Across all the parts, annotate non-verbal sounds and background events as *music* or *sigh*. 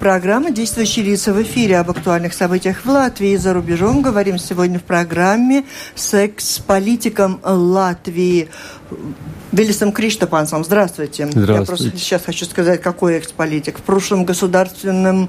Программа «Действующие лица» в эфире об актуальных событиях в Латвии и за рубежом. Говорим сегодня в программе с экс-политиком Латвии Велисом Криштопансом. Здравствуйте. Здравствуйте. Я просто сейчас хочу сказать, какой экс-политик. В прошлом государственным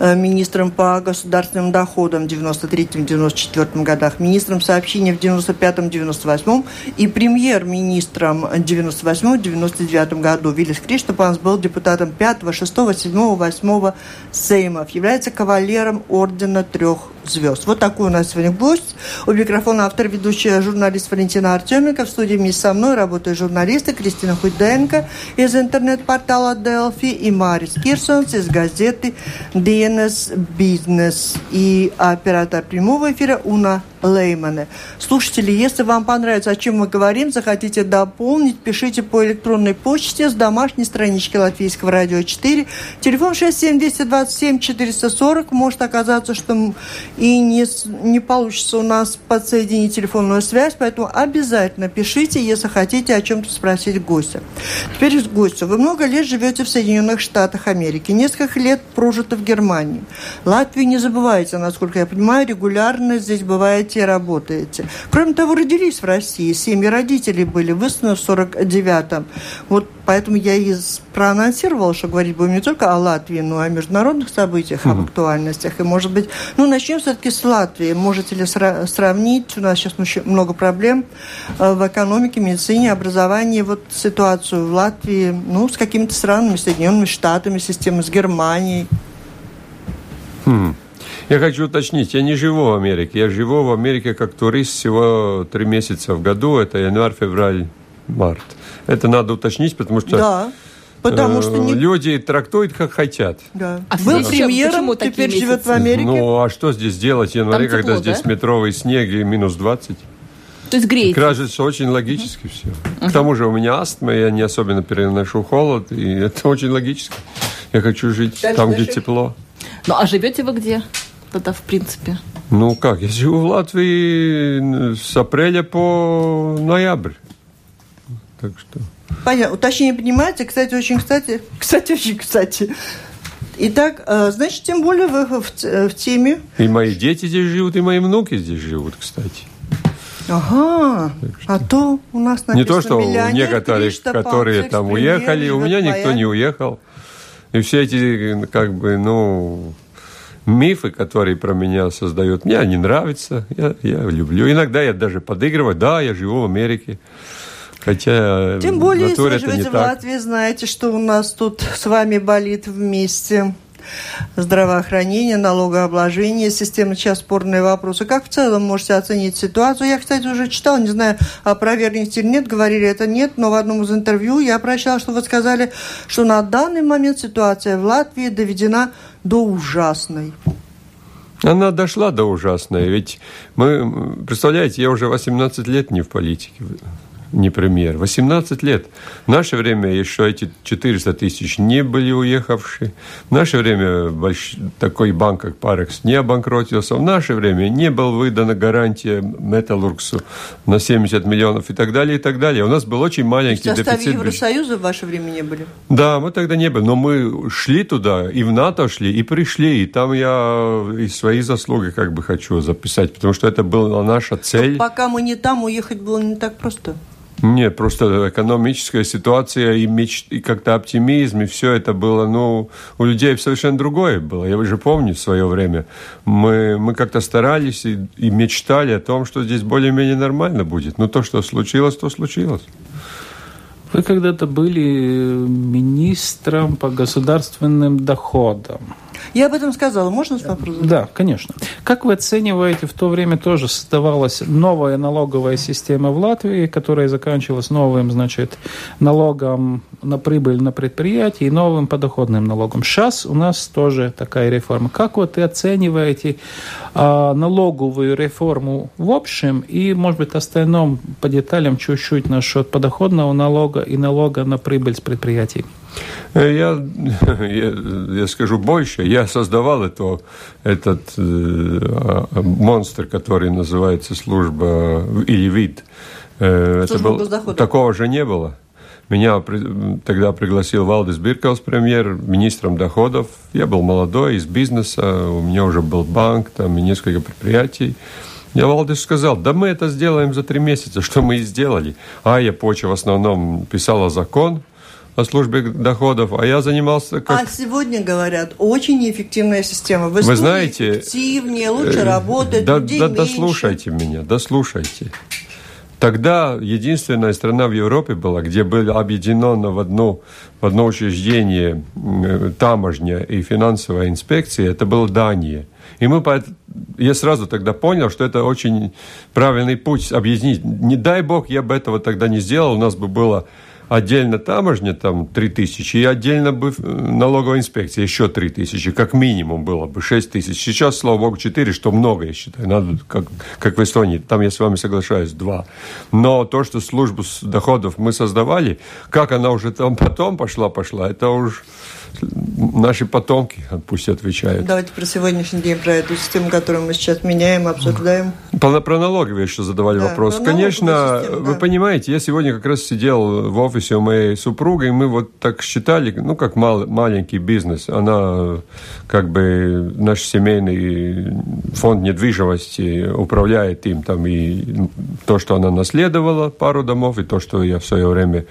э, министром по государственным доходам в 93-94 годах, министром сообщения в 95-98 и премьер-министром в 98-99 году. Велис Криштопанс был депутатом 5, 6, 7, 8 Сеймов. Является кавалером ордена трех звезд. Вот такой у нас сегодня гость. У микрофона автор, ведущая журналист Валентина Артеменко. В студии вместе со мной работают журналисты Кристина Худенко из интернет-портала Delphi и Марис Кирсонс из газеты DNS Business и оператор прямого эфира Уна Леймана. Слушатели, если вам понравится, о чем мы говорим, захотите дополнить, пишите по электронной почте с домашней странички Латвийского радио 4. Телефон 67-227-440. Может оказаться, что и не, не получится у нас подсоединить телефонную связь, поэтому обязательно пишите, если хотите о чем-то спросить гостя. Теперь гостю. Вы много лет живете в Соединенных Штатах Америки, несколько лет прожито в Германии. Латвию не забывайте, насколько я понимаю, регулярно здесь бываете и работаете. Кроме того, родились в России, семьи родителей были, выставлены в 49-м. Вот поэтому я и проанонсировала, что говорить будем не только о Латвии, но и о международных событиях, mm-hmm. об актуальностях. И, может быть, ну, начнем все-таки с Латвии. Можете ли сра- сравнить, у нас сейчас много проблем э, в экономике, медицине, образовании, вот ситуацию в Латвии, ну, с какими-то странами, Соединенными Штатами, системой, с Германией? Mm. Я хочу уточнить, я не живу в Америке. Я живу в Америке как турист всего три месяца в году. Это январь, февраль, март. Это надо уточнить, потому что... Да. Потому что не... люди трактуют как хотят. Да. А Был премьером, теперь живет в Америке. Ну, а что здесь делать в январе, тепло, когда здесь да? метровый снег и минус 20? То есть греется? Кажется, очень логически uh-huh. все. Uh-huh. К тому же у меня астма, я не особенно переношу холод, и *laughs* это очень логически. Я хочу жить Дальше там, где тепло. Ну, а живете вы где? тогда, в принципе? Ну как, я живу в Латвии с апреля по ноябрь. Так что... Понятно. Уточнение понимаете? Кстати, очень кстати. Кстати, очень кстати. Итак, э, значит, тем более вы в, в теме. И мои дети здесь живут, и мои внуки здесь живут, кстати. Ага, а то у нас написано Не то, что у некоторых, которые там уехали, у меня никто не уехал. И все эти, как бы, ну, мифы, которые про меня создают, мне они нравятся, я, я люблю. Иногда я даже подыгрываю, да, я живу в Америке. Хотя Тем более, если вы живете в Латвии, знаете, что у нас тут с вами болит вместе здравоохранение, налогообложение, система сейчас спорные вопросы. Как в целом можете оценить ситуацию? Я, кстати, уже читала, не знаю, опровергните или нет, говорили это нет, но в одном из интервью я прочитала, что вы сказали, что на данный момент ситуация в Латвии доведена до ужасной. Она дошла до ужасной. Ведь мы, представляете, я уже 18 лет не в политике не премьер. 18 лет. В наше время еще эти 400 тысяч не были уехавшие. В наше время больш... такой банк, как Парекс, не обанкротился. В наше время не был выдана гарантия Металлургсу на 70 миллионов и так далее, и так далее. У нас был очень маленький То есть дефицит. Евросоюза в ваше время не были? Да, мы тогда не были. Но мы шли туда, и в НАТО шли, и пришли. И там я и свои заслуги как бы хочу записать, потому что это была наша цель. Но пока мы не там, уехать было не так просто. Нет, просто экономическая ситуация и, меч... и как-то оптимизм, и все это было, ну, у людей совершенно другое было. Я уже помню свое время. Мы, мы как-то старались и, и мечтали о том, что здесь более-менее нормально будет. Но то, что случилось, то случилось. Вы когда-то были министром по государственным доходам. Я об этом сказала. Можно с вопросом? Да, конечно. Как вы оцениваете, в то время тоже создавалась новая налоговая система в Латвии, которая заканчивалась новым, значит, налогом на прибыль на предприятие и новым подоходным налогом. Сейчас у нас тоже такая реформа. Как вот вы оцениваете а, налоговую реформу в общем и, может быть, остальном по деталям чуть-чуть насчет подоходного налога и налога на прибыль с предприятий? Э, я, *laughs* я, я скажу больше. Я создавал это, этот э, а, монстр, который называется служба или вид. Э, это был, такого же не было. Меня тогда пригласил Валдис Биркелс, премьер, министром доходов. Я был молодой, из бизнеса, у меня уже был банк, там и несколько предприятий. Я Валдис сказал, да мы это сделаем за три месяца, что мы и сделали. А я Поча в основном писала закон, о службе доходов, а я занимался как... А сегодня, говорят, очень неэффективная система. Вы, Вы знаете... Эффективнее, лучше э, работает, да, людей да, меньше. Дослушайте меня, дослушайте. Тогда единственная страна в Европе была, где было объединено в одно, в одно учреждение э, таможня и финансовая инспекция, это была Дания. И мы, я сразу тогда понял, что это очень правильный путь объединить. Не дай бог, я бы этого тогда не сделал, у нас бы было отдельно таможня там 3 тысячи, и отдельно бы э, налоговая инспекция еще 3 тысячи, как минимум было бы 6 тысяч. Сейчас, слава богу, 4, что много, я считаю. Надо, как, как в Эстонии, там я с вами соглашаюсь, 2. Но то, что службу доходов мы создавали, как она уже там потом пошла-пошла, это уже наши потомки пусть отвечают. Давайте про сегодняшний день, про эту систему, которую мы сейчас меняем, обсуждаем. Про, про налоги вы еще задавали да, вопрос. Конечно, систему, да. вы понимаете, я сегодня как раз сидел в офисе у моей супруги, и мы вот так считали, ну, как мал, маленький бизнес. Она как бы наш семейный фонд недвижимости управляет им там и то, что она наследовала, пару домов, и то, что я в свое время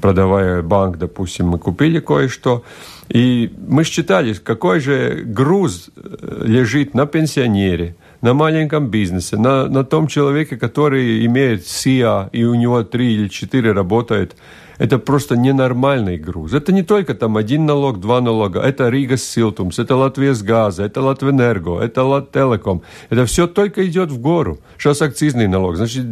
продавая банк, допустим, мы купили кое-что. И мы считали, какой же груз э, лежит на пенсионере, на маленьком бизнесе, на, на том человеке, который имеет СИА, и у него три или четыре работает это просто ненормальный груз. Это не только там один налог, два налога. Это Рига Силтумс, это Латвия с газа, это Латвенерго, это Латтелеком. Это все только идет в гору. Сейчас акцизный налог, значит,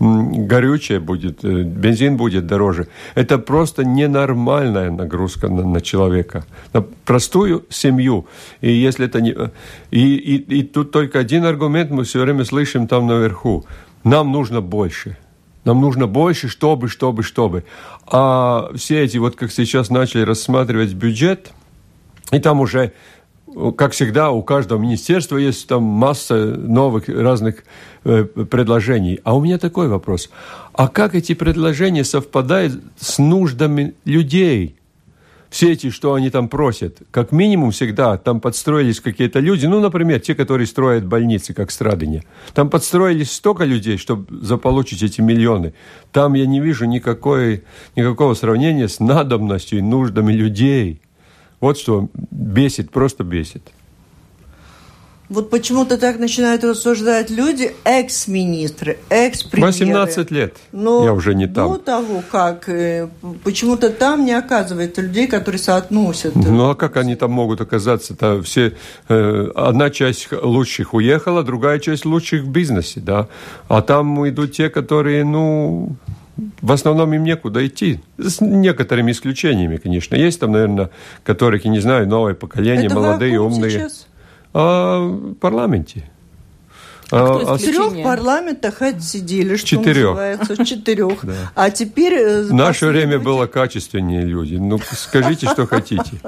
горючее будет, э, бензин будет дороже. Это просто ненормальная нагрузка на, на человека, на простую семью. И если это не... И, и, и тут только один аргумент мы все время слышим там наверху. Нам нужно больше – нам нужно больше, чтобы, чтобы, чтобы. А все эти, вот как сейчас начали рассматривать бюджет, и там уже, как всегда, у каждого министерства есть там масса новых разных э, предложений. А у меня такой вопрос. А как эти предложения совпадают с нуждами людей? Все эти, что они там просят, как минимум всегда там подстроились какие-то люди, ну, например, те, которые строят больницы, как Страдыня. Там подстроились столько людей, чтобы заполучить эти миллионы. Там я не вижу никакой, никакого сравнения с надобностью и нуждами людей. Вот что бесит, просто бесит. Вот почему-то так начинают рассуждать люди, экс-министры, экс-премьеры. 18 лет. Но я уже не там. До того, как э, почему-то там не оказывается людей, которые соотносят. Ну а как они там могут оказаться? -то? Все, э, одна часть лучших уехала, другая часть лучших в бизнесе, да. А там идут те, которые, ну, в основном им некуда идти. С некоторыми исключениями, конечно. Есть там, наверное, которые, я не знаю, новое поколение, Это молодые, умные. Сейчас? В парламенте. А, а в четырех парламентах отсидели, что четырех. называется, четырех. *laughs* А теперь... Э, в наше время было качественнее люди. Ну, скажите, что хотите. *laughs*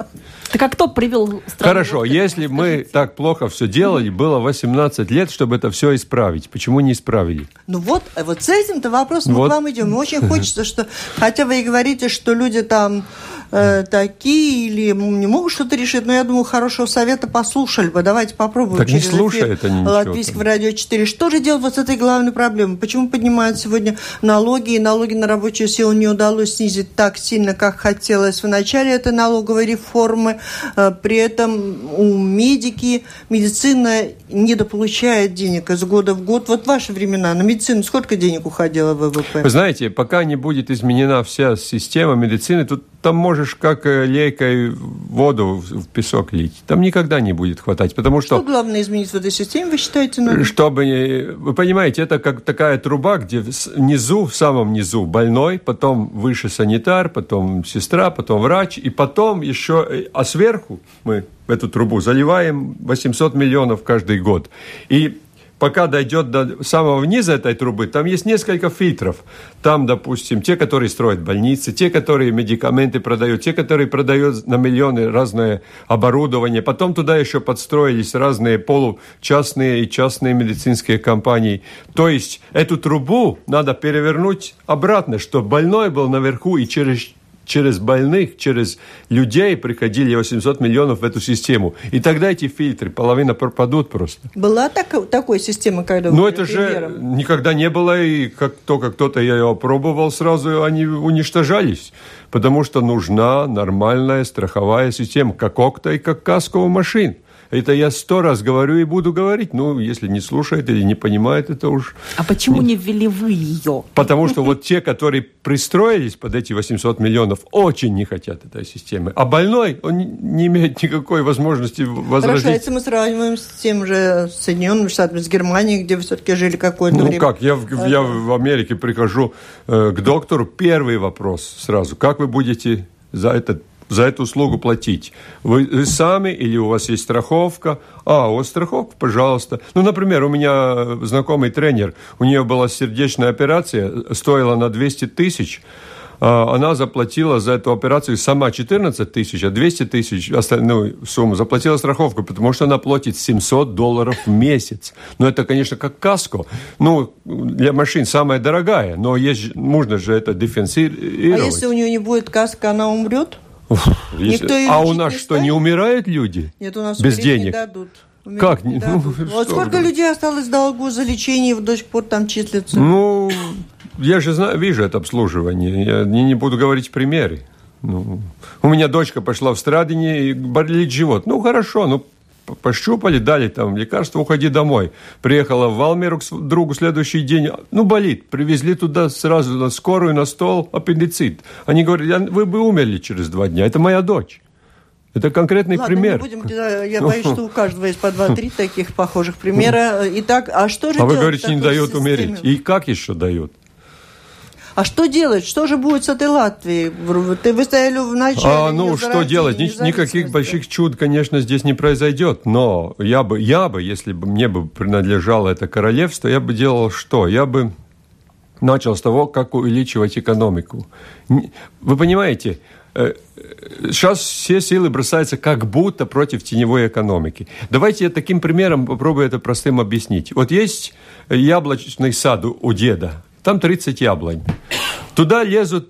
Так а кто привел страну? Хорошо, если мы так плохо все делали, было 18 лет, чтобы это все исправить. Почему не исправили? Ну вот, вот с этим-то вопросом мы к вам идем. Очень *laughs* хочется, что... Хотя вы и говорите, что люди там э, такие или не могут что-то решить, но я думаю, хорошего совета послушали бы. Давайте попробуем так не слушает они Латвийского радио 4. Что же делать вот с этой главной проблемой? Почему поднимают сегодня налоги, и налоги на рабочую силу не удалось снизить так сильно, как хотелось в начале этой налоговой реформы? Э, при этом у медики медицина недополучает денег из года в год. Вот в ваши времена на медицину сколько денег уходило в ВВП? Вы знаете, пока не будет изменена вся система медицины, тут там можешь как э, лейкой воду в песок лить. Там никогда не будет хватать, потому что... Что главное изменить в этой системе, вы считаете? Надо? Чтобы... Вы понимаете, это как такая труба, где внизу, в самом низу больной, потом выше санитар, потом сестра, потом врач, и потом еще... Э, а сверху мы в эту трубу заливаем 800 миллионов каждый год. И пока дойдет до самого низа этой трубы, там есть несколько фильтров. Там, допустим, те, которые строят больницы, те, которые медикаменты продают, те, которые продают на миллионы разное оборудование. Потом туда еще подстроились разные получастные и частные медицинские компании. То есть эту трубу надо перевернуть обратно, чтобы больной был наверху и через через больных, через людей приходили 800 миллионов в эту систему. И тогда эти фильтры, половина пропадут просто. Была так, такой система, когда Ну, это же никогда не было, и как только кто-то ее пробовал, сразу они уничтожались. Потому что нужна нормальная страховая система, как окта и как каско у машин. Это я сто раз говорю и буду говорить. Ну, если не слушает или не понимает, это уж... А почему не ввели вы ее? Потому что вот те, которые пристроились под эти 800 миллионов, очень не хотят этой системы. А больной, он не имеет никакой возможности возразить. Хорошо, если мы сравниваем с тем же Соединенными Штатами, с Германией, где вы все-таки жили какое-то ну, время. Ну как, я, в, я в Америке прихожу э, к доктору, первый вопрос сразу. Как вы будете за этот за эту услугу платить? Вы, вы сами или у вас есть страховка? А, у вас страховка, пожалуйста. Ну, например, у меня знакомый тренер, у нее была сердечная операция, стоила на 200 тысяч, а, она заплатила за эту операцию сама 14 тысяч, а 200 тысяч, остальную сумму, заплатила страховку, потому что она платит 700 долларов в месяц. Ну, это, конечно, как каско. Ну, для машин самая дорогая, но есть, можно же это дифференцировать. А если у нее не будет каска, она умрет? Никто а у нас что, не умирают люди? Нет, у нас без денег. не дадут. Как? Не ну, вот сколько людей осталось долгу за лечение и до сих пор там числится? Ну, я же знаю, вижу это обслуживание. Я не, не буду говорить примеры. Ну, у меня дочка пошла в Страдине и болит живот. Ну, хорошо, ну, пощупали, дали там лекарство, уходи домой. Приехала в Валмеру к другу следующий день, ну, болит. Привезли туда сразу на скорую, на стол, аппендицит. Они говорят, вы бы умерли через два дня. Это моя дочь. Это конкретный Ладно, пример. Не будем, я боюсь, что у каждого есть по два-три таких похожих примера. *laughs* Итак, а что же А вы говорите, не дают умереть. И как еще дают? А что делать? Что же будет с этой Латвией? Ты вы стояли в начале. А, ну, что делать? Ни, никаких больших чуд, конечно, здесь не произойдет. Но я бы, я бы, если бы мне бы принадлежало это королевство, я бы делал что? Я бы начал с того, как увеличивать экономику. Вы понимаете, сейчас э, все силы бросаются как будто против теневой экономики. Давайте я таким примером попробую это простым объяснить. Вот есть яблочный сад у деда, там 30 яблонь. Туда лезут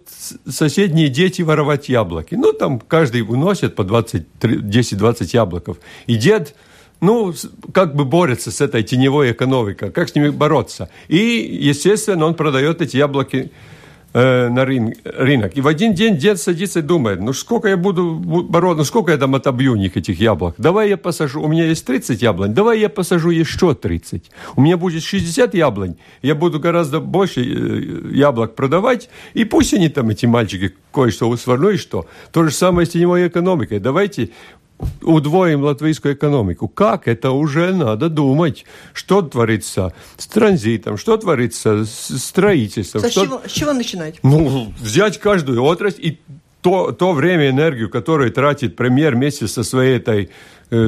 соседние дети воровать яблоки. Ну, там каждый уносит по 10-20 яблоков. И дед, ну, как бы борется с этой теневой экономикой, как с ними бороться. И, естественно, он продает эти яблоки э, на рын, рынок. И в один день дед садится и думает, ну сколько я буду бороться, ну сколько я там отобью у них этих яблок. Давай я посажу, у меня есть 30 яблонь, давай я посажу еще 30. У меня будет 60 яблонь, я буду гораздо больше э, яблок продавать, и пусть они там, эти мальчики, кое-что сверну и что. То же самое с теневой экономикой. Давайте удвоим латвийскую экономику. Как? Это уже надо думать. Что творится с транзитом, что творится с строительством. С, что... чего, с чего начинать? Ну, взять каждую отрасль и то, то время, энергию, которую тратит премьер вместе со своей этой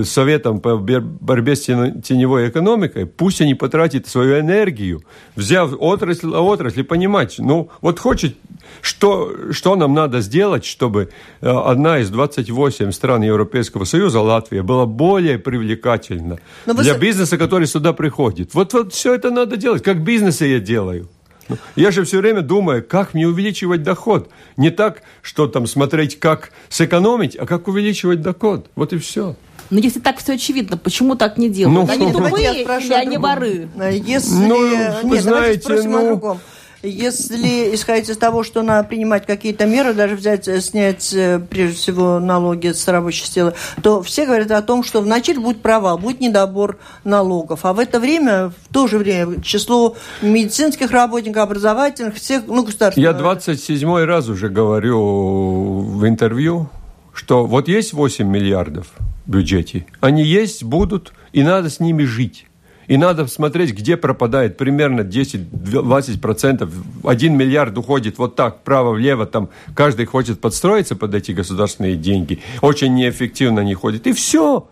советом по борьбе с теневой экономикой, пусть они потратят свою энергию, взяв отрасль отрасль, понимать, ну, вот хочет что, что нам надо сделать, чтобы э, одна из 28 стран Европейского Союза, Латвия, была более привлекательна Но для вы... бизнеса, который сюда приходит? Вот, вот все это надо делать, как бизнес я делаю. Ну, я же все время думаю, как мне увеличивать доход. Не так, что там смотреть, как сэкономить, а как увеличивать доход. Вот и все. Но ну, если так все очевидно, почему так не делают? Ну, они *laughs* тупые или они воры? Если... Ну, вы Нет, знаете, ну... Если исходить из того, что надо принимать какие-то меры, даже взять, э, снять э, прежде всего налоги с рабочей силы, то все говорят о том, что вначале будет провал, будет недобор налогов. А в это время, в то же время, число медицинских работников, образовательных, всех, ну, государственных... Я 27 раз уже говорю в интервью, что вот есть 8 миллиардов бюджете, они есть, будут, и надо с ними жить. И надо смотреть, где пропадает примерно 10-20%. Один миллиард уходит вот так, вправо-влево, там каждый хочет подстроиться под эти государственные деньги. Очень неэффективно они ходят. И все.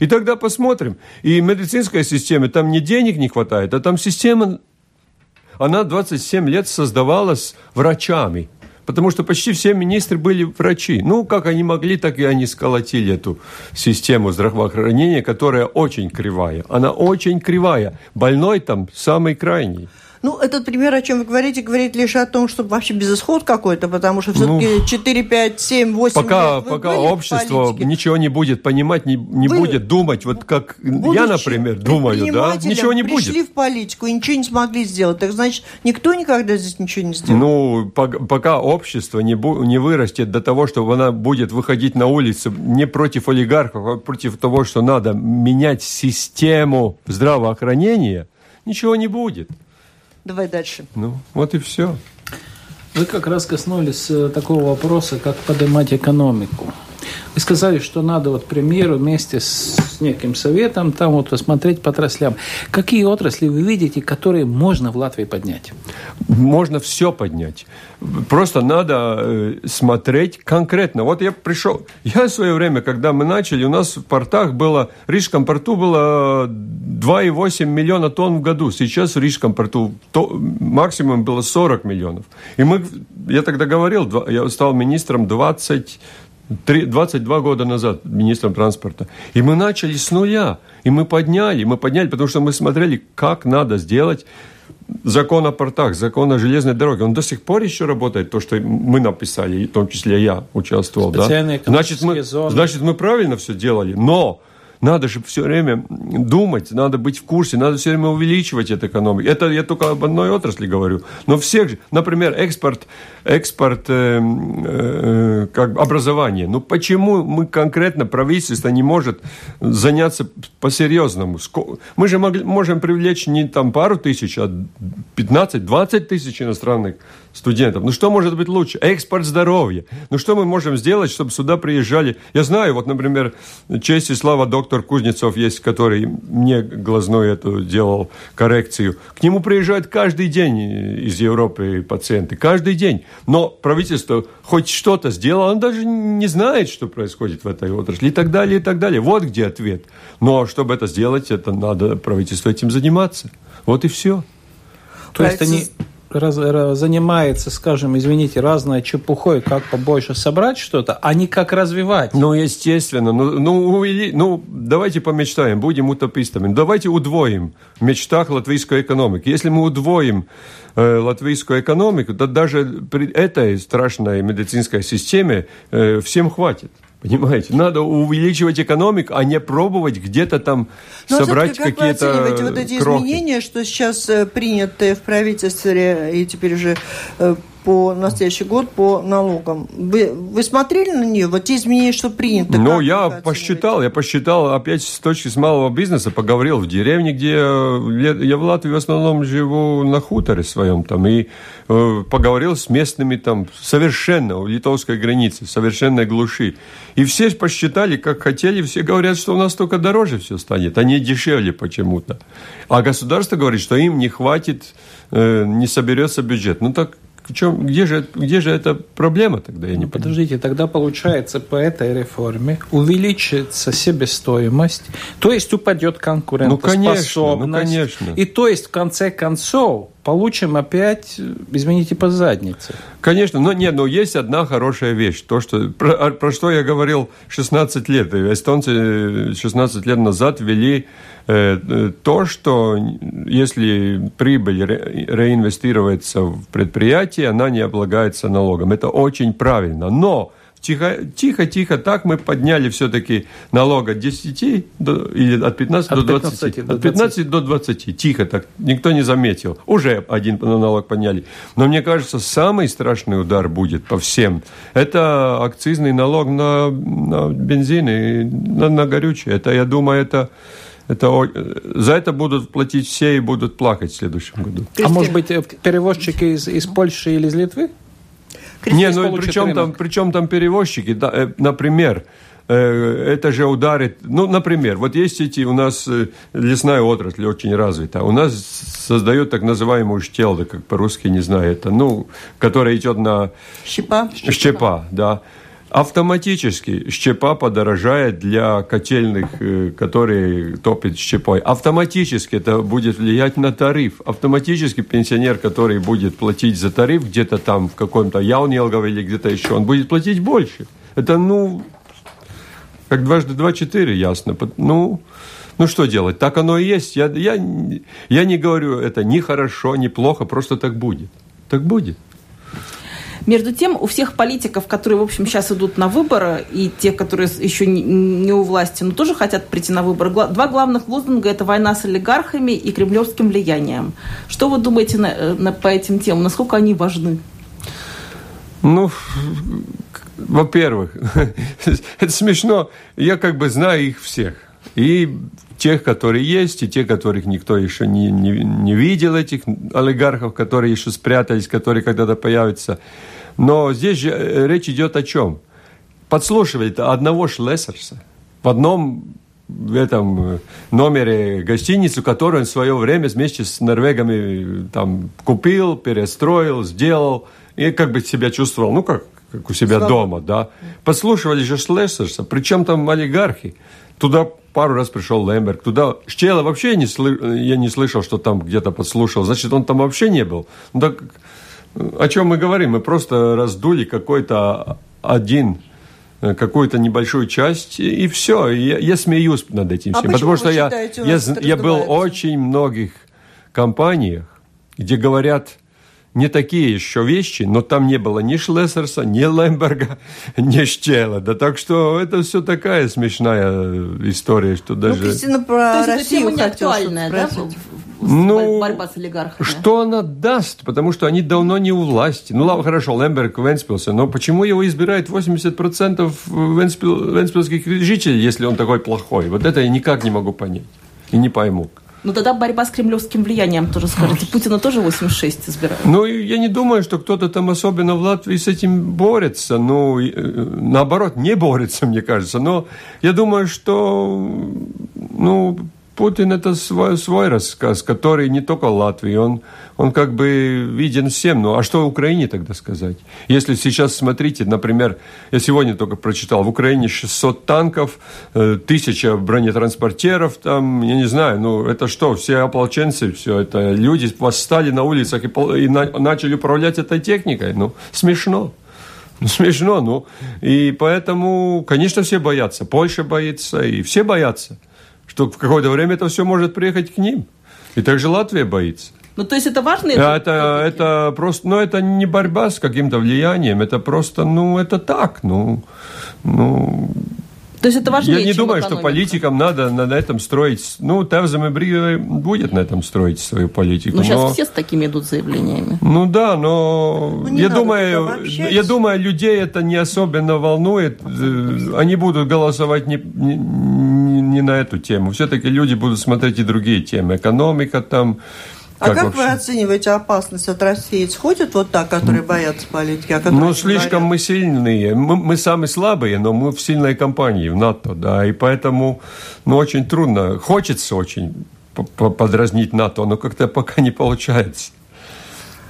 И тогда посмотрим. И медицинская система, там не денег не хватает, а там система, она 27 лет создавалась врачами. Потому что почти все министры были врачи. Ну, как они могли, так и они сколотили эту систему здравоохранения, которая очень кривая. Она очень кривая. Больной там самый крайний. Ну, этот пример, о чем вы говорите, говорит лишь о том, что вообще безысход какой-то, потому что все-таки ну, 4, 5, 7, 8 пока, лет Пока общество ничего не будет понимать, не, не вы, будет думать, вот как я, например, думаю, да, ничего не будет. пришли в политику и ничего не смогли сделать, так значит, никто никогда здесь ничего не сделал. Ну, пока общество не, не вырастет до того, что она будет выходить на улицу не против олигархов, а против того, что надо менять систему здравоохранения, ничего не будет. Давай дальше. Ну, вот и все. Вы как раз коснулись э, такого вопроса, как поднимать экономику. Вы сказали, что надо, вот, премьеру вместе с неким советом там вот посмотреть по отраслям. Какие отрасли вы видите, которые можно в Латвии поднять? Можно все поднять. Просто надо э, смотреть конкретно. Вот я пришел, я в свое время, когда мы начали, у нас в портах было, в Рижском порту было 2,8 миллиона тонн в году. Сейчас в Рижском порту то, максимум было 40 миллионов. И мы, я тогда говорил, я стал министром 20 3, 22 года назад министром транспорта. И мы начали с нуля. И мы подняли, мы подняли, потому что мы смотрели, как надо сделать закон о портах, закон о железной дороге. Он до сих пор еще работает, то, что мы написали, в том числе я участвовал. Да? Значит, мы, значит, мы правильно все делали. Но надо же все время думать, надо быть в курсе, надо все время увеличивать эту экономику. Это я только об одной отрасли говорю. Но всех же, например, экспорт, экспорт э, э, как образования. Ну почему мы конкретно, правительство не может заняться по-серьезному? Мы же могли, можем привлечь не там пару тысяч, а 15-20 тысяч иностранных студентов. Ну что может быть лучше? Экспорт здоровья. Ну что мы можем сделать, чтобы сюда приезжали? Я знаю, вот, например, честь и слава доктор Кузнецов есть, который мне глазную эту делал коррекцию. К нему приезжают каждый день из Европы пациенты. Каждый день. Но правительство хоть что-то сделало, он даже не знает, что происходит в этой отрасли и так далее, и так далее. Вот где ответ. Но чтобы это сделать, это надо правительству этим заниматься. Вот и все. То есть они раз, занимается, скажем, извините, разной чепухой, как побольше собрать что-то, а не как развивать. Ну, естественно. Ну, ну, ну давайте помечтаем, будем утопистами. Давайте удвоим в мечтах латвийской экономики. Если мы удвоим э, латвийскую экономику, то даже при этой страшной медицинской системе э, всем хватит. Понимаете, надо увеличивать экономику, а не пробовать где-то там Но ну, а собрать какие-то вот эти крохи. изменения, что сейчас э, приняты в правительстве и теперь уже э, по настоящий год по налогам. Вы, вы смотрели на нее? Вот те изменения, что приняты? Ну, я посчитал, я посчитал, опять с точки с малого бизнеса, поговорил в деревне, где э, я в Латвии в основном живу на хуторе своем там, и э, поговорил с местными там совершенно у литовской границы, совершенной глуши. И все посчитали, как хотели, все говорят, что у нас только дороже все станет, а не дешевле почему-то. А государство говорит, что им не хватит, э, не соберется бюджет. Ну так чем, где, же, где же эта проблема тогда? Я не ну, подождите, тогда получается по этой реформе увеличится себестоимость, то есть упадет конкурентоспособность. Ну, конечно, ну, конечно. И то есть в конце концов получим опять, извините, по заднице. Конечно, но нет, но есть одна хорошая вещь. То, что, про, про что я говорил 16 лет. Эстонцы 16 лет назад ввели э, э, то, что если прибыль ре, реинвестируется в предприятие, она не облагается налогом. Это очень правильно. Но тихо-тихо так мы подняли все-таки налог от 10 до, или от 15 от до 20. 15 до от 15 до 20. Тихо так. Никто не заметил. Уже один налог подняли. Но мне кажется, самый страшный удар будет по всем. Это акцизный налог на, на бензин и на, на горючее. Это, я думаю, это это, за это будут платить все и будут плакать в следующем году. А может быть, э, перевозчики из, из Польши или из Литвы? Не, ну причем там, причем там перевозчики, да, э, например, э, это же ударит, ну, например, вот есть эти, у нас э, лесная отрасль очень развита, у нас создает так называемую штелду, как по-русски, не знаю, это, ну, которая идет на... Щепа. Щепа, да. Автоматически щепа подорожает для котельных, э, которые топят щепой. Автоматически это будет влиять на тариф. Автоматически пенсионер, который будет платить за тариф где-то там в каком-то Яунелгове или где-то еще, он будет платить больше. Это, ну, как дважды два четыре, ясно. Ну, ну что делать? Так оно и есть. Я, я, я не говорю это ни хорошо, ни плохо, просто так будет. Так будет. Между тем, у всех политиков, которые, в общем, сейчас идут на выборы, и те, которые еще не у власти, но тоже хотят прийти на выборы, два главных лозунга – это война с олигархами и кремлевским влиянием. Что вы думаете на, э, на, по этим темам? Насколько они важны? Ну, во-первых, *laughs* это смешно. Я как бы знаю их всех. И тех, которые есть, и те, которых никто еще не, не, не видел, этих олигархов, которые еще спрятались, которые когда-то появятся. Но здесь же э, речь идет о чем? Подслушивали одного Шлессерса в одном в этом э, номере гостиницу, которую он в свое время вместе с норвегами э, там купил, перестроил, сделал, и как бы себя чувствовал, ну, как, как у себя Слава. дома, да. Подслушивали же Шлессерса, причем там олигархи. Туда пару раз пришел Лемберг. Туда Щела вообще не сл... я не слышал, что там где-то подслушал. Значит, он там вообще не был. Ну, так о чем мы говорим? Мы просто раздули какой-то один какую-то небольшую часть, и все. Я, я смеюсь над этим а всем. Потому что я, я, я был в очень многих компаниях, где говорят не такие еще вещи, но там не было ни Шлессерса, ни Лемберга, *laughs* ни Щела. Да так что это все такая смешная история, что ну, даже... Ну, Кристина, про То есть Россию тема не актуальная, да? Ну, борьба с олигархами. Что она даст? Потому что они давно не у власти. Ну, ладно, хорошо, Лемберг Венспилса, но почему его избирает 80% венспил, венспилских жителей, если он такой плохой? Вот это я никак не могу понять и не пойму. Ну тогда борьба с кремлевским влиянием тоже скажете. Путина тоже 86 избирают. Ну, я не думаю, что кто-то там особенно в Латвии с этим борется. Ну, э, наоборот, не борется, мне кажется. Но я думаю, что ну, Путин это свой, свой рассказ, который не только Латвии, он, он как бы виден всем. Ну а что Украине тогда сказать? Если сейчас смотрите, например, я сегодня только прочитал, в Украине 600 танков, э, тысяча бронетранспортеров, там, я не знаю, ну это что, все ополченцы, все это, люди восстали на улицах и, и на, начали управлять этой техникой. Ну, смешно. Ну, смешно, ну. И поэтому, конечно, все боятся. Польша боится, и все боятся что в какое-то время это все может приехать к ним. И также Латвия боится. Ну, то есть это важно? Это, это просто, ну, это не борьба с каким-то влиянием, это просто, ну, это так, ну, ну, то есть это важнее, Я не думаю, экономика. что политикам надо на, на этом строить... Ну, Тевзам и Бри будет на этом строить свою политику. Ну, сейчас но... все с такими идут заявлениями. Ну, да, но... Ну, я, думаю, я думаю, людей это не особенно волнует. Э, они будут голосовать не, не, не на эту тему. Все-таки люди будут смотреть и другие темы. Экономика там а как, как вы оцениваете опасность от России? Сходят вот так, которые боятся политики? А ну, слишком говорят? мы сильные. Мы, мы самые слабые, но мы в сильной компании, в НАТО, да, и поэтому, ну, очень трудно. Хочется очень подразнить НАТО, но как-то пока не получается.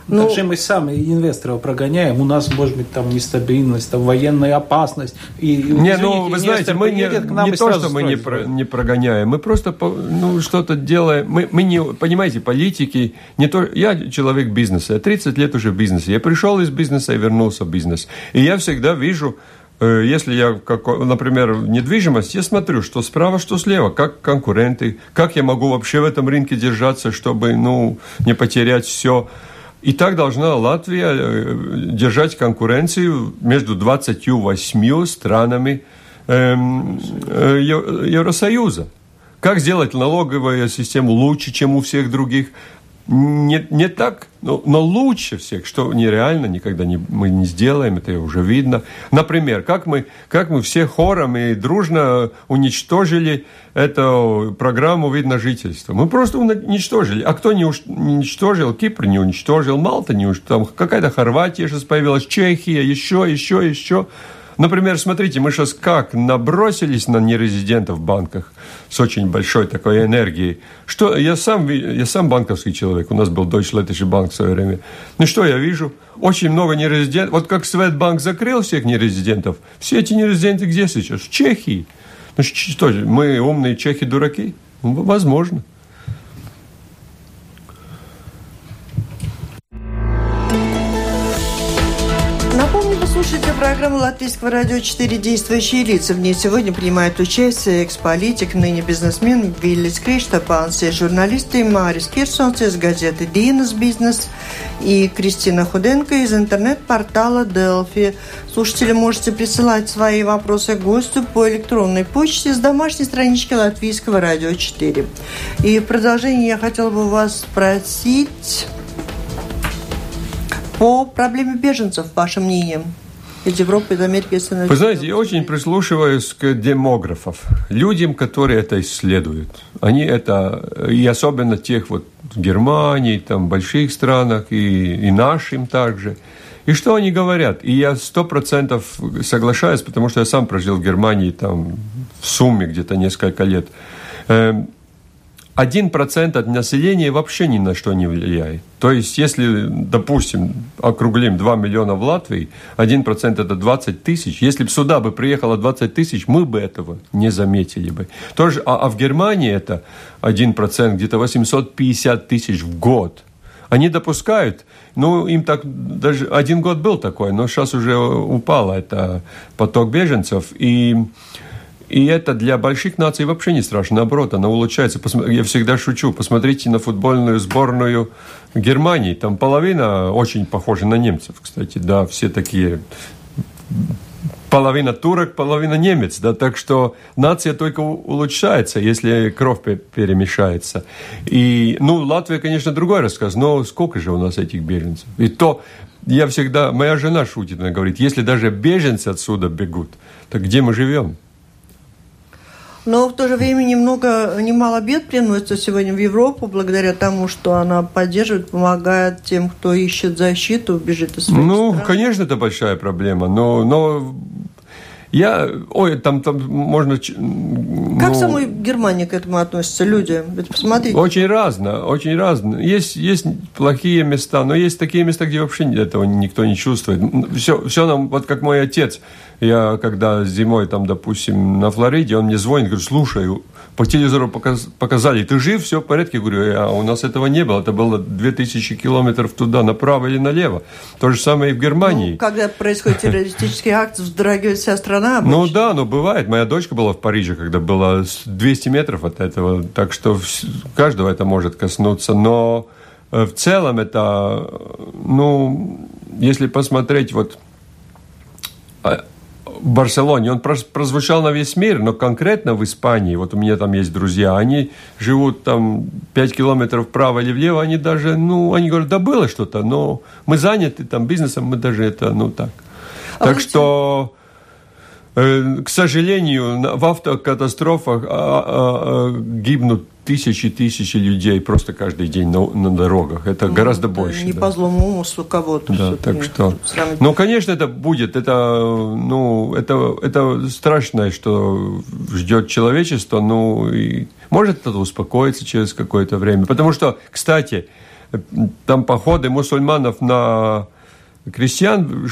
Ну, Также мы сами инвесторов прогоняем, у нас может быть там нестабильность, там военная опасность. И, не, ну вы знаете, мы не, не то, что мы не, про, не прогоняем, мы просто ну, что-то делаем. Мы, мы не, понимаете, политики, не то, я человек бизнеса, я 30 лет уже в бизнесе, я пришел из бизнеса и вернулся в бизнес. И я всегда вижу, э, если я, как, например, недвижимость, я смотрю, что справа, что слева, как конкуренты, как я могу вообще в этом рынке держаться, чтобы ну, не потерять все. И так должна Латвия э, держать конкуренцию между 28 странами эм, э, Евросоюза. Как сделать налоговую систему лучше, чем у всех других? Не, не так, но, но лучше всех, что нереально никогда не, мы не сделаем, это уже видно. Например, как мы, как мы все хором и дружно уничтожили эту программу вид на жительство. Мы просто уничтожили. А кто не уничтожил? Кипр не уничтожил, Малта не уничтожил, какая-то Хорватия сейчас появилась, Чехия, еще, еще, еще. Например, смотрите, мы сейчас как набросились на нерезидентов в банках с очень большой такой энергией. Что я сам, я сам банковский человек, у нас был Deutsche Lettische Bank в свое время. Ну что я вижу? Очень много нерезидентов. Вот как Светбанк закрыл всех нерезидентов, все эти нерезиденты где сейчас? В Чехии. Ну что, мы умные чехи-дураки? Возможно. Слушаете программу Латвийского радио «Четыре действующие лица». В ней сегодня принимают участие экс-политик, ныне бизнесмен Виллис Криштапанс и журналисты Марис Кирсонс из газеты «Динас Бизнес» и Кристина Худенко из интернет-портала «Делфи». Слушатели можете присылать свои вопросы гостю по электронной почте с домашней странички Латвийского радио 4. И в продолжение я хотела бы вас спросить по проблеме беженцев, ваше мнение из Европы, из Америки становится... Вы знаете, я очень прислушиваюсь к демографам, людям, которые это исследуют. Они это, и особенно тех вот Германии, там, больших странах, и, и нашим также. И что они говорят? И я сто процентов соглашаюсь, потому что я сам прожил в Германии там в сумме где-то несколько лет. Один процент от населения вообще ни на что не влияет. То есть, если, допустим, округлим 2 миллиона в Латвии, один процент это 20 тысяч. Если бы сюда бы приехало 20 тысяч, мы бы этого не заметили бы. Тоже, а, а в Германии это один процент, где-то 850 тысяч в год. Они допускают, ну, им так, даже один год был такой, но сейчас уже упало это поток беженцев. И и это для больших наций вообще не страшно. Наоборот, она улучшается. Я всегда шучу. Посмотрите на футбольную сборную Германии. Там половина очень похожа на немцев, кстати. Да, все такие половина турок, половина немец, да, так что нация только улучшается, если кровь перемешается. И, ну, Латвия, конечно, другой рассказ, но сколько же у нас этих беженцев? И то, я всегда, моя жена шутит, она говорит, если даже беженцы отсюда бегут, так где мы живем? Но в то же время немного, немало бед приносится сегодня в Европу благодаря тому, что она поддерживает, помогает тем, кто ищет защиту, бежит из своих Ну, стран. конечно, это большая проблема, но, но я, ой, там, там можно... Как ну, самой Германии к этому относятся люди? Ведь посмотрите. Очень разно, очень разно. Есть, есть плохие места, но есть такие места, где вообще этого никто не чувствует. Все, все нам, вот как мой отец, я когда зимой, там, допустим, на Флориде, он мне звонит, говорит, слушай, по телевизору показ, показали, ты жив, все в порядке. Я говорю, а у нас этого не было. Это было 2000 километров туда, направо или налево. То же самое и в Германии. Ну, когда происходит террористический акт, вздрагивает вся страна обычно. Ну да, но бывает. Моя дочка была в Париже, когда было 200 метров от этого. Так что каждого это может коснуться. Но э, в целом это, ну, если посмотреть вот а, Барселоне, он прозвучал на весь мир, но конкретно в Испании, вот у меня там есть друзья, они живут там 5 километров вправо или влево, они даже, ну, они говорят, да было что-то, но мы заняты там бизнесом, мы даже это, ну, так. А так что к сожалению, в автокатастрофах а, а, а, гибнут тысячи тысячи людей просто каждый день на, на дорогах. Это ну, гораздо больше. Не да. по злому умыслу кого-то. Да, так что. Ну, конечно, это будет. Это, ну, это, это страшное, что ждет человечество. Ну, и может это успокоиться через какое-то время. Потому что, кстати, там походы мусульманов на крестьян,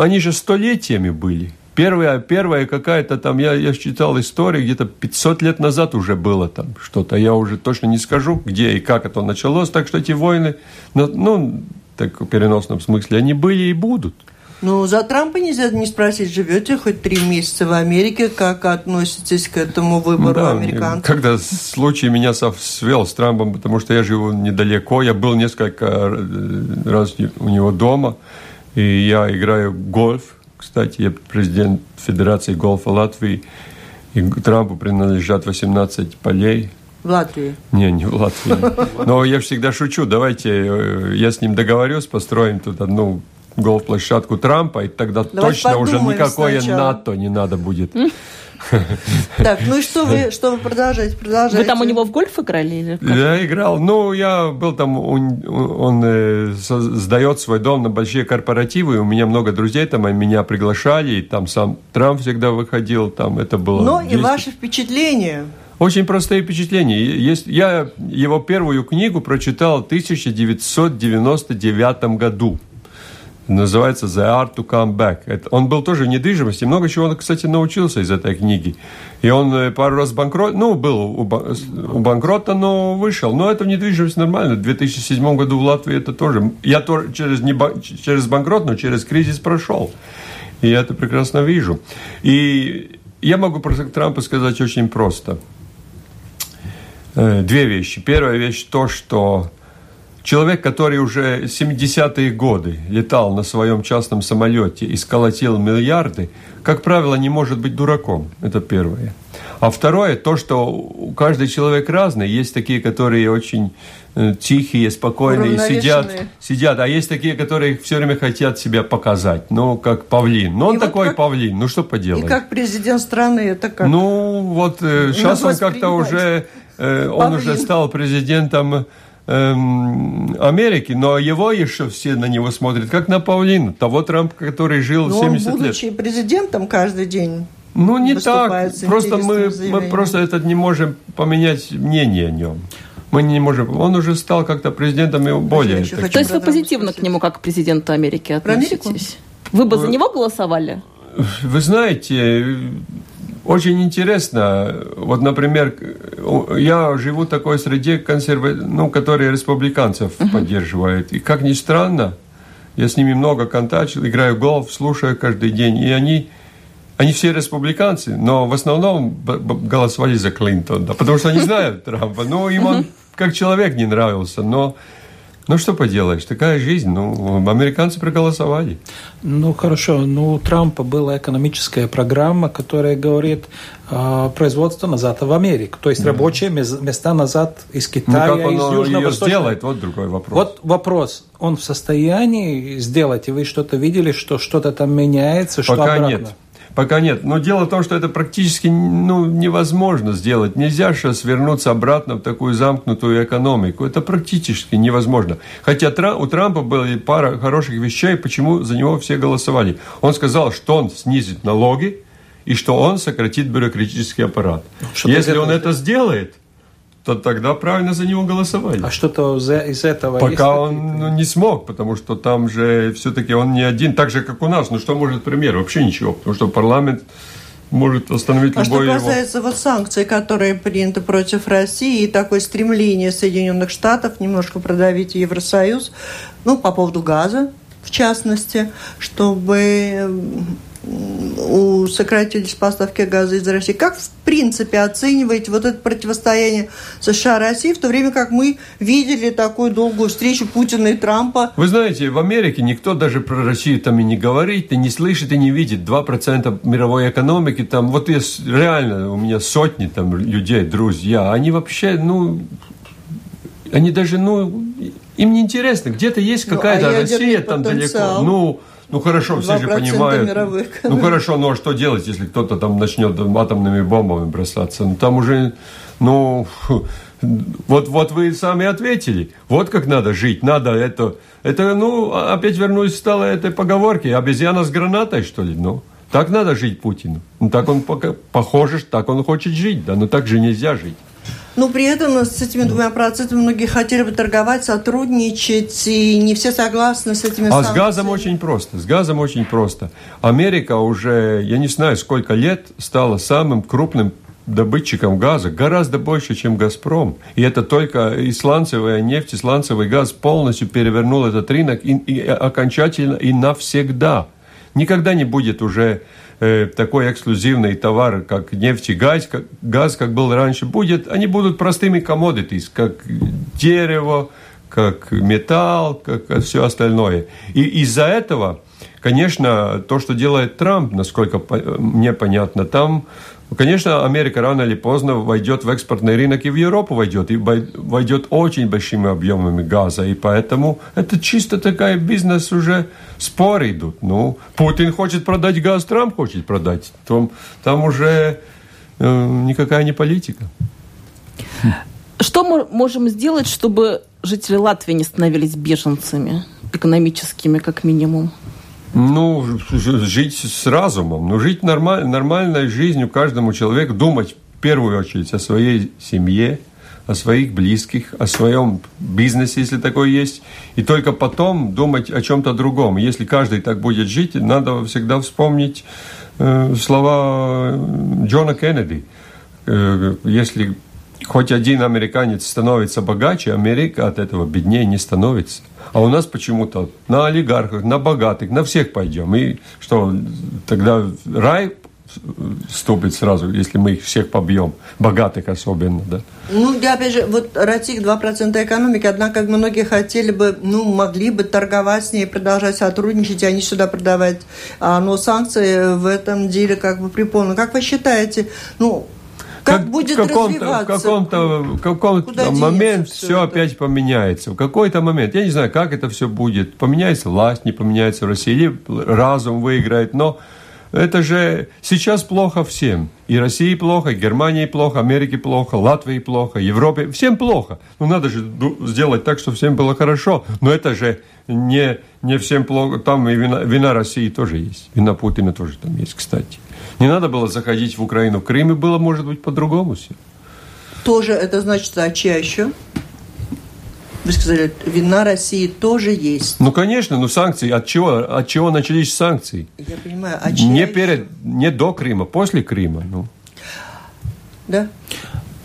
они же столетиями были. Первая, первая какая-то там, я, я читал историю, где-то 500 лет назад уже было там что-то. Я уже точно не скажу, где и как это началось. Так что эти войны, ну, так в переносном смысле, они были и будут. Ну, за Трампа нельзя не спросить, живете хоть три месяца в Америке, как относитесь к этому выбору да, американцев? Когда случай меня свел с Трампом, потому что я живу недалеко, я был несколько раз у него дома, и я играю в гольф, кстати, я президент Федерации гольфа Латвии, и Трампу принадлежат 18 полей. В Латвии? Не, не в Латвии. Но я всегда шучу, давайте э, я с ним договорюсь, построим тут одну гольф-площадку Трампа, и тогда Давайте точно уже никакое сначала. НАТО не надо будет. *laughs* Так, ну и что вы, что вы продолжаете? продолжаете? Вы там у него в гольф играли? Или как? Я играл. Ну, я был там, он, он э, сдает свой дом на большие корпоративы. У меня много друзей там, и меня приглашали. И там сам Трамп всегда выходил. Там это было... Ну и ваши впечатления? Очень простые впечатления. Есть, я его первую книгу прочитал в 1999 году. Называется «The Art to Come Back». Это, он был тоже в недвижимости. Много чего он, кстати, научился из этой книги. И он э, пару раз банкрот... Ну, был у, у банкрота, но вышел. Но это в недвижимости нормально. В 2007 году в Латвии это тоже... Я тоже через, не через банкрот, но через кризис прошел. И я это прекрасно вижу. И я могу про Трампа сказать очень просто. Э, Две вещи. Первая вещь то, что человек, который уже 70-е годы летал на своем частном самолете и сколотил миллиарды, как правило, не может быть дураком. Это первое. А второе, то, что у- каждый человек разный. Есть такие, которые очень э, тихие, спокойные, сидят, сидят. А есть такие, которые все время хотят себя показать. Ну, как павлин. Но он И вот такой как- павлин. Ну, что И поделать? как президент страны это как? Ну, вот э, сейчас он как-то уже, э, он уже стал президентом эм, Америки, но его еще все на него смотрят как на павлина. Того Трампа, который жил он, 70 лет. будучи президентом каждый день Ну, не так. Просто мы, мы просто этот не можем поменять мнение о нем. Мы не можем. Он уже стал как-то президентом и более. То есть вы позитивно спросить. к нему, как к президенту Америки, относитесь? Вы бы за него голосовали? Вы знаете, очень интересно. Вот, например, я живу в такой среде, консерва... ну, которые республиканцев поддерживают. И как ни странно, я с ними много контактил, играю в голф, слушаю каждый день. И они, они все республиканцы, но в основном голосовали за Клинтона, потому что они знают *laughs* Трампа. Ну, им он как человек не нравился, но... Ну, что поделаешь, такая жизнь. Ну, американцы проголосовали. Ну хорошо, ну у Трампа была экономическая программа, которая говорит э, производство назад в Америку, то есть рабочие мес- места назад из Ну, Китая, как он из ее Южно-Восточного. сделает, вот другой вопрос. Вот вопрос, он в состоянии сделать, и вы что-то видели, что что-то там меняется, что Пока обратно? нет. Пока нет. Но дело в том, что это практически ну, невозможно сделать. Нельзя сейчас вернуться обратно в такую замкнутую экономику. Это практически невозможно. Хотя у Трампа были пара хороших вещей, почему за него все голосовали. Он сказал, что он снизит налоги и что он сократит бюрократический аппарат. что-то из Если он это сделает, то тогда правильно за него голосовали. А что-то за- из этого Пока он ну, не смог, потому что там же все-таки он не один, так же, как у нас. Ну, что может премьер? Вообще ничего, потому что парламент может остановить А что любой его... касается вот санкций, которые приняты против России, и такое стремление Соединенных Штатов немножко продавить Евросоюз, ну, по поводу газа, в частности, чтобы сократились поставки газа из России. Как, в принципе, оцениваете вот это противостояние США-России, в то время как мы видели такую долгую встречу Путина и Трампа Вы знаете, в Америке никто даже про Россию там и не говорит, и не слышит, и не видит. 2% мировой экономики там, вот есть реально у меня сотни там людей, друзья, они вообще, ну, они даже, ну, им не интересно. Где-то есть Ну, а какая-то ядерный Россия там далеко. потенциал? Ну, ну хорошо, все же 2% понимают. Ну хорошо, ну а что делать, если кто-то там начнет атомными бомбами бросаться? Ну там уже, ну, *laughs* вот, вот вы сами ответили. Вот как надо жить. Надо это, это, ну, опять вернусь стало этой поговорки. Обезьяна с гранатой, что ли? Ну, так надо жить Путину. Ну, так он пока, похоже, так он хочет жить. Да, но так же нельзя жить. Но при этом с этими двумя процентами многие хотели бы торговать, сотрудничать, и не все согласны с этими А с санкциями. газом очень просто. С газом очень просто. Америка уже, я не знаю, сколько лет стала самым крупным добытчиком газа, гораздо больше, чем «Газпром». И это только и сланцевая нефть, и сланцевый газ полностью перевернул этот рынок и, и окончательно и навсегда. Никогда не будет уже э, такой эксклюзивный товар, как нефть и газ, как, газ, как был раньше. Будет, они будут простыми commodities, как дерево, как металл, как все остальное. И из-за этого, конечно, то, что делает Трамп, насколько мне понятно, там, конечно, Америка рано или поздно войдет в экспортный рынок и в Европу войдет, и вой- войдет очень большими объемами газа, и поэтому это чисто такая бизнес уже споры идут. Ну, Путин хочет продать газ, Трамп хочет продать. Там, там уже э, никакая не политика. Что мы можем сделать, чтобы жители Латвии не становились беженцами экономическими, как минимум? Ну, жить с разумом, ну, жить нормаль, нормальной жизнью каждому человеку, думать в первую очередь о своей семье, о своих близких, о своем бизнесе, если такой есть, и только потом думать о чем-то другом. Если каждый так будет жить, надо всегда вспомнить э, слова Джона Кеннеди. Э, если хоть один американец становится богаче, Америка от этого беднее не становится. А у нас почему-то на олигархах, на богатых, на всех пойдем. И что, тогда рай ступит сразу, если мы их всех побьем, богатых особенно, да. Ну, я опять же, вот Ратик 2% экономики, однако многие хотели бы, ну, могли бы торговать с ней, продолжать сотрудничать, и они сюда продавать. А, но санкции в этом деле как бы припомню. Как вы считаете, ну, как, как будет в каком-то, в каком-то, каком-то момент все, все опять поменяется. В какой-то момент, я не знаю, как это все будет. Поменяется власть, не поменяется в России, или разум выиграет, но это же сейчас плохо всем. И России плохо, и Германии плохо, Америке плохо, Латвии плохо, Европе. Всем плохо. Ну, надо же сделать так, чтобы всем было хорошо. Но это же не, не всем плохо. Там и вина, вина России тоже есть. Вина Путина тоже там есть, кстати. Не надо было заходить в Украину. В Крыме было, может быть, по-другому все. Тоже это значит, а чья еще? Вы сказали, вина России тоже есть. Ну, конечно, но санкции. От чего, от чего начались санкции? Я понимаю. А не, перед, не до Крыма, после Крыма. Ну. Да?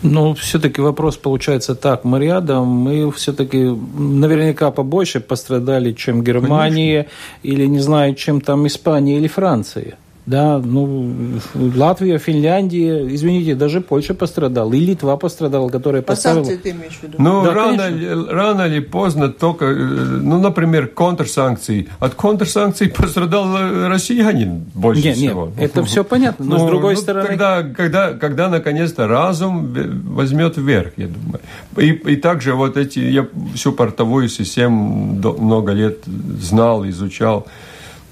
Ну, все-таки вопрос получается так. Мы рядом, мы все-таки наверняка побольше пострадали, чем Германия, Конечно. или, не знаю, чем там Испания или Франция. Да, ну, Латвия, Финляндия, извините, даже Польша пострадала, и Литва пострадала, которая поставила... По ты имеешь в виду? Ну, да, рано, рано или поздно только, э, ну, например, контрсанкции. От контрсанкций пострадал россиянин больше нет, всего. Нет, это все понятно, но ну, с другой ну, стороны... Когда, когда, когда наконец-то разум возьмет вверх, я думаю. И, и также вот эти, я всю портовую систему много лет знал, изучал.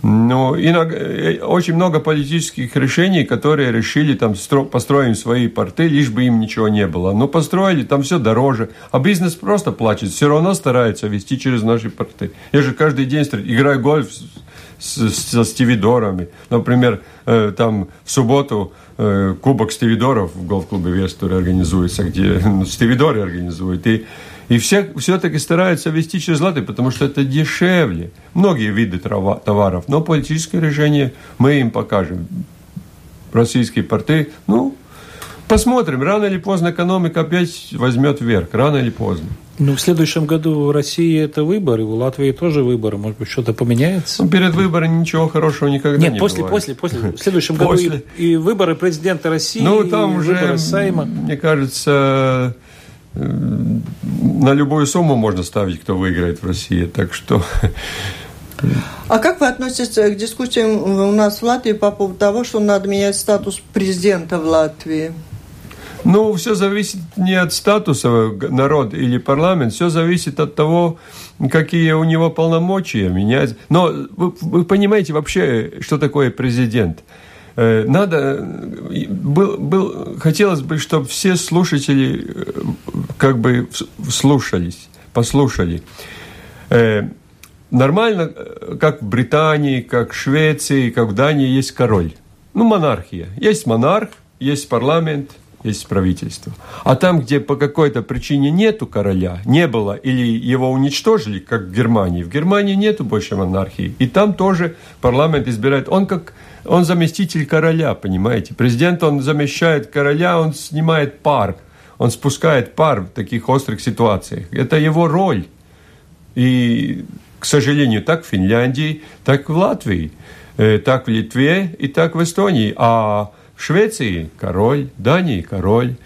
Но иногда, э, очень много политических решений, которые решили там построим свои порты, лишь бы им ничего не было. Но построили, там все дороже. А бизнес просто плачет, все равно старается вести через наши порты. Я же каждый день играю гольф с, со стивидорами. Например, э, там в субботу э, кубок стивидоров в гольф-клубе Вестуре организуется, где *laughs* ну, стивидоры организуют. И и все, все-таки стараются вести через Латвию, потому что это дешевле. Многие виды товаров. Но политическое решение мы им покажем. Российские порты, ну, посмотрим. Рано или поздно экономика опять возьмет вверх. Рано или поздно. Ну, в следующем году в России это выборы, в Латвии тоже выборы. Может быть, что-то поменяется? Ну, перед выборами ничего хорошего никогда Нет, не после, бывает. после, после. В следующем *laughs* году и, и выборы президента России, ну, там и уже, выборы Сайма. Мне кажется, на любую сумму можно ставить, кто выиграет в России. Так что... А как вы относитесь к дискуссиям у нас в Латвии по поводу того, что надо менять статус президента в Латвии? Ну, все зависит не от статуса народ или парламент, все зависит от того, какие у него полномочия менять. Но вы, вы понимаете вообще, что такое президент? Э, надо, был, был, хотелось бы, чтобы все слушатели э, как бы слушались, послушали. Э, нормально, как в Британии, как в Швеции, как в Дании есть король. Ну, монархия. Есть монарх, есть парламент, есть правительство. А там, где по какой-то причине нету короля, не было, или его уничтожили, как в Германии, в Германии нету больше монархии. И там тоже парламент избирает. Он как он заместитель короля, понимаете? Президент, он замещает короля, он снимает пар, он спускает пар в таких острых ситуациях. Это его роль. И, к сожалению, так в Финляндии, так в Латвии, э, так в Литве и так в Эстонии. А в Швеции король, Дании король,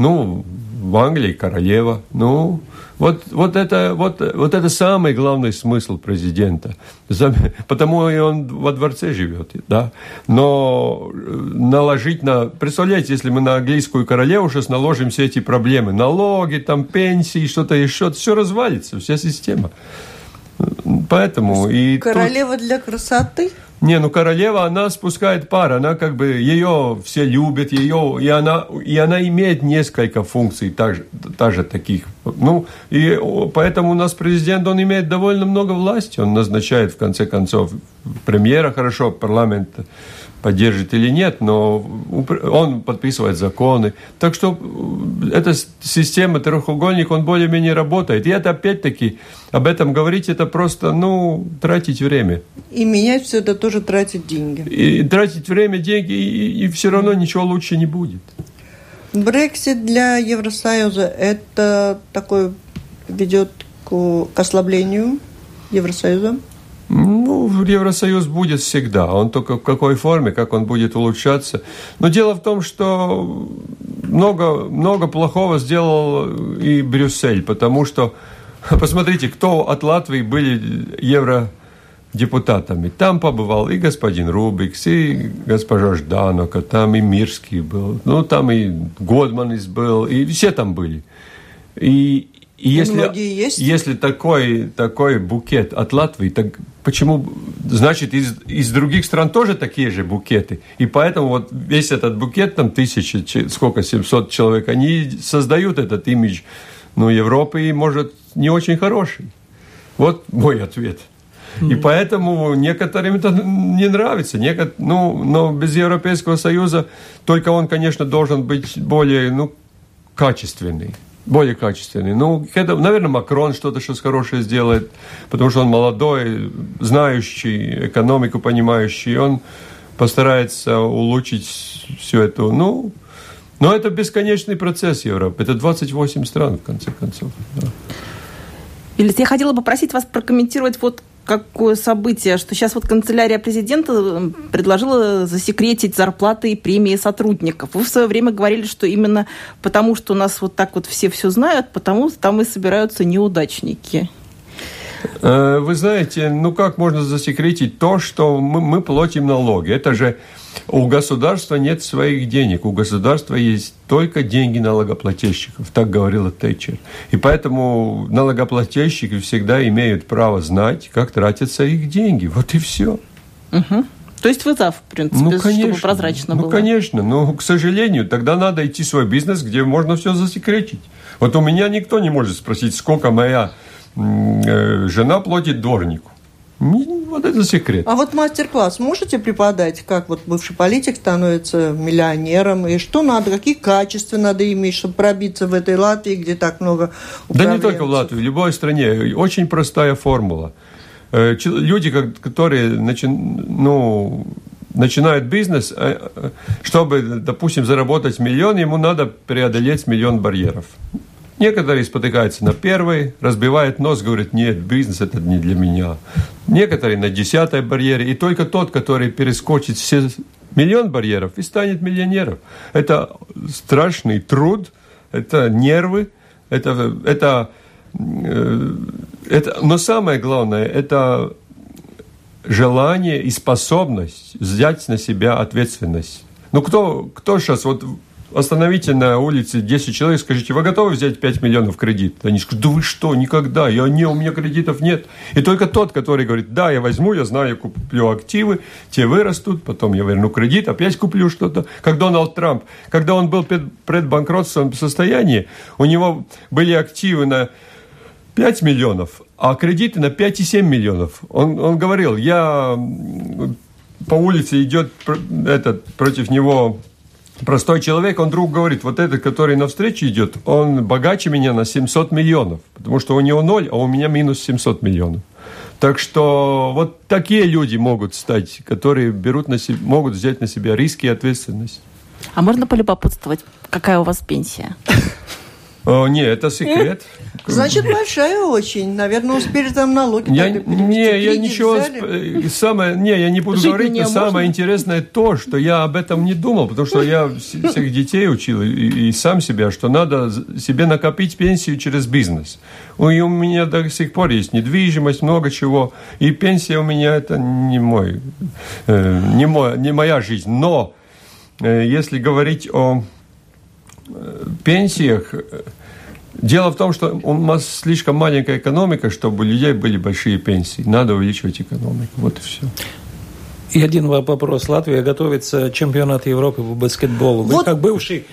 ну, в Англии королева. Ну, вот, вот, это, вот, вот это самый главный смысл президента. Потому и он во дворце живет. Да? Но э, наложить на... Представляете, если мы на английскую королеву сейчас наложим все эти проблемы, налоги, там, пенсии, что-то еще, все развалится, вся система. Поэтому и королева тут... для красоты. Не, ну королева, она спускает пар, она как бы, ее все любят, ее, и она, и она имеет несколько функций, также, также таких. Ну, и поэтому у нас президент, он имеет довольно много власти, он назначает, в конце концов, премьера хорошо, парламент поддержит или нет, но он подписывает законы. Так что э, эта система треугольник, он более-менее работает. И это опять-таки, об этом говорить, это просто, ну, тратить время. И менять все это тоже тратить деньги. И тратить время, деньги, и, и все равно ничего лучше не будет. Брексит для Евросоюза – это такой ведет к ослаблению Евросоюза? Ну, Евросоюз будет всегда. Он только в какой форме, как он будет улучшаться. Но дело в том, что много, много плохого сделал и Брюссель, потому что, *laughs* посмотрите, кто от Латвии были евродепутатами. Там побывал и господин Рубикс, и госпожа Жданока, там и Мирский был, ну, там и Годманис был, и все там были. И, и если, есть. если такой, такой букет от Латвии, так почему, значит, из, из других стран тоже такие же букеты. И поэтому вот весь этот букет, там тысячи, сколько, 700 человек, они создают этот имидж, ну, Европы, и, может, не очень хороший. Вот мой ответ. И поэтому некоторым это не нравится. Некотор... Ну, но без Европейского Союза только он, конечно, должен быть более ну, качественный более качественный. Ну, это, наверное, Макрон что-то сейчас хорошее сделает, потому что он молодой, знающий, экономику понимающий, он постарается улучшить всю эту, ну, но это бесконечный процесс Европы. Это 28 стран, в конце концов. Да. Илья, я хотела попросить вас прокомментировать вот какое событие, что сейчас вот канцелярия президента предложила засекретить зарплаты и премии сотрудников. Вы в свое время говорили, что именно потому, что у нас вот так вот все все знают, потому там и собираются неудачники. Э, вы знаете, ну как можно засекретить то, что мы, мы платим налоги? Это же у государства нет своих денег, у государства есть только деньги налогоплательщиков, так говорила Тэтчер. И поэтому налогоплательщики всегда имеют право знать, как тратятся их деньги. Вот и все. Угу. То есть вы за, в принципе, ну, конечно, чтобы прозрачно ну, было? Ну, конечно. Но, к сожалению, тогда надо идти в свой бизнес, где можно все засекретить. Вот у меня никто не может спросить, сколько моя э, жена платит дворнику. Вот это секрет. А вот мастер-класс можете преподать, как вот бывший политик становится миллионером, и что надо, какие качества надо иметь, чтобы пробиться в этой Латвии, где так много Да не только в Латвии, в любой стране. Очень простая формула. Э, люди, которые начи... ну, начинают бизнес, э, э, чтобы, допустим, заработать миллион, ему надо преодолеть миллион барьеров. Некоторые спотыкаются на первой, разбивают нос, говорят, нет, бизнес это не для меня. Некоторые на десятой барьере. И только тот, который перескочит все миллион барьеров и станет миллионером. Это страшный труд, это нервы, это, это, э, это, но самое главное, это желание и способность взять на себя ответственность. Ну, кто, кто сейчас, вот остановите на улице 10 человек, скажите, вы готовы взять 5 миллионов кредит? Они скажут, да вы что, никогда, я, не, у меня кредитов нет. И только тот, который говорит, да, я возьму, я знаю, я куплю активы, те вырастут, потом я верну кредит, опять куплю что-то. Как Дональд Трамп, когда он был пред, предбанкротством состоянии, у него были активы на 5 миллионов, а кредиты на 5,7 миллионов. Он, он говорил, я по улице идет этот, против него простой человек, он вдруг говорит, вот этот, который навстречу идет, он богаче меня на 700 миллионов, потому что у него ноль, а у меня минус 700 миллионов. Так что вот такие люди могут стать, которые берут на себя, могут взять на себя риски и ответственность. А можно полюбопытствовать, какая у вас пенсия? О, не, это секрет. Значит, большая очень. Наверное, успели там налоги. Я, не, я ничего... Взяли. Самое, не, я не буду Жить говорить, но можно? самое интересное то, что я об этом не думал, потому что я всех детей учил и, и сам себя, что надо себе накопить пенсию через бизнес. И у меня до сих пор есть недвижимость, много чего. И пенсия у меня это не мой, э, не, мой, не моя жизнь. Но э, если говорить о пенсиях. Дело в том, что у нас слишком маленькая экономика, чтобы у людей были большие пенсии. Надо увеличивать экономику. Вот и все. И один вопрос. Латвия готовится к чемпионату Европы по баскетболу. Вы вот как бывший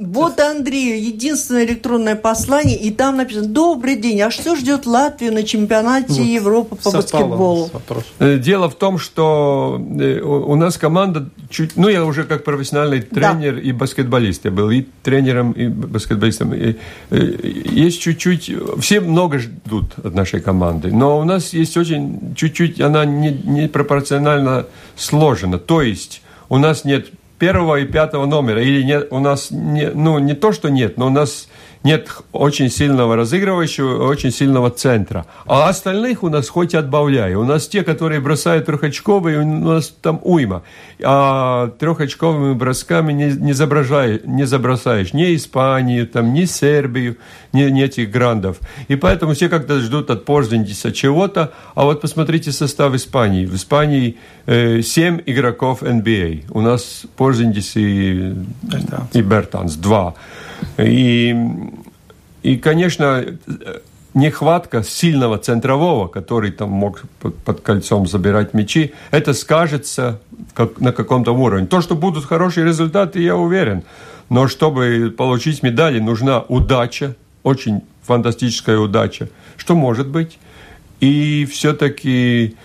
вот, Андрей, единственное электронное послание, и там написано «Добрый день, а что ждет Латвию на чемпионате вот, Европы по баскетболу?» э, Дело в том, что э, у нас команда чуть... Ну, я уже как профессиональный тренер да. и баскетболист. Я был и тренером, и баскетболистом. И, э, есть чуть-чуть... Все много ждут от нашей команды, но у нас есть очень... Чуть-чуть она не, не пропорционально сложена. То есть у нас нет первого и пятого номера. Или нет, у нас, не, ну, не то, что нет, но у нас нет очень сильного разыгрывающего, очень сильного центра. А остальных у нас хоть отбавляй. У нас те, которые бросают трехочковые, у нас там уйма. А трехочковыми бросками не, не, заброжаешь, не забросаешь ни Испанию, там, ни Сербию, ни, ни этих грандов. И поэтому все как-то ждут от Порзендиса чего-то. А вот посмотрите состав Испании. В Испании э, 7 игроков NBA. У нас Порзендис и, и Бертанс. Два. И, и, конечно, нехватка сильного центрового, который там мог под кольцом забирать мячи, это скажется как, на каком-то уровне. То, что будут хорошие результаты, я уверен. Но чтобы получить медали, нужна удача, очень фантастическая удача. Что может быть? И все-таки...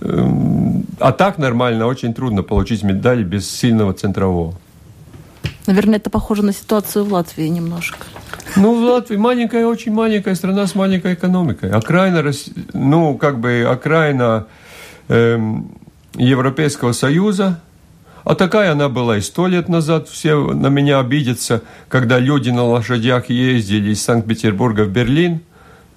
Эм, а так нормально, очень трудно получить медали без сильного центрового. Наверное, это похоже на ситуацию в Латвии немножко. Ну, в Латвии маленькая, очень маленькая страна с маленькой экономикой. Окраина, ну, как бы окраина эм, Европейского Союза, а такая она была и сто лет назад. Все на меня обидятся, когда люди на лошадях ездили из Санкт-Петербурга в Берлин.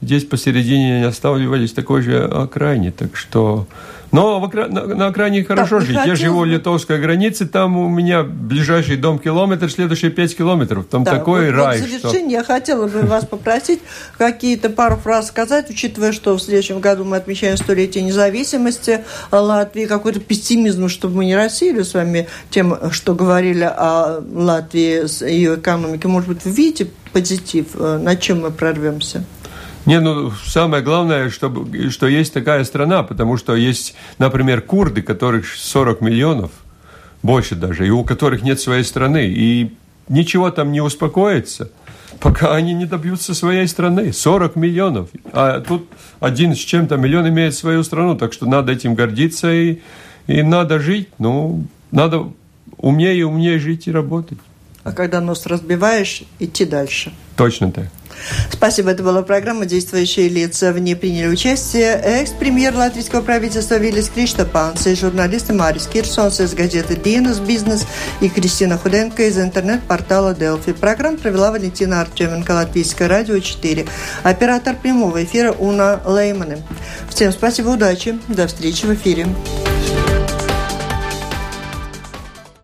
Здесь посередине не останавливались такой же окраине. Так что но в окра... на, на окраине хорошо так, жить. Я живу в литовской границе, там у меня ближайший дом километр, следующие пять километров. Там да, такой вот, рай. Вот в завершение что... я хотела бы вас попросить какие-то пару фраз сказать, учитывая, что в следующем году мы отмечаем столетие независимости Латвии, какой-то пессимизм, чтобы мы не рассеяли с вами тем, что говорили о Латвии, с ее экономикой. Может быть, вы видите позитив, э, на чем мы прорвемся? Не, ну, самое главное, чтобы, что есть такая страна, потому что есть, например, курды, которых 40 миллионов, больше даже, и у которых нет своей страны, и ничего там не успокоится, пока они не добьются своей страны. 40 миллионов. А тут один с чем-то миллион имеет свою страну, так что надо этим гордиться и, и надо жить. Ну, надо умнее и умнее жить и работать. А когда нос разбиваешь, идти дальше. Точно так. Спасибо. Это была программа «Действующие лица». В ней приняли участие экс-премьер латвийского правительства Виллис Криштопанс и журналисты Марис Кирсонс из газеты «Динус Бизнес» и Кристина Худенко из интернет-портала «Делфи». Программу провела Валентина Артеменко, Латвийское радио 4. Оператор прямого эфира Уна Лейманы. Всем спасибо, удачи. До встречи в эфире.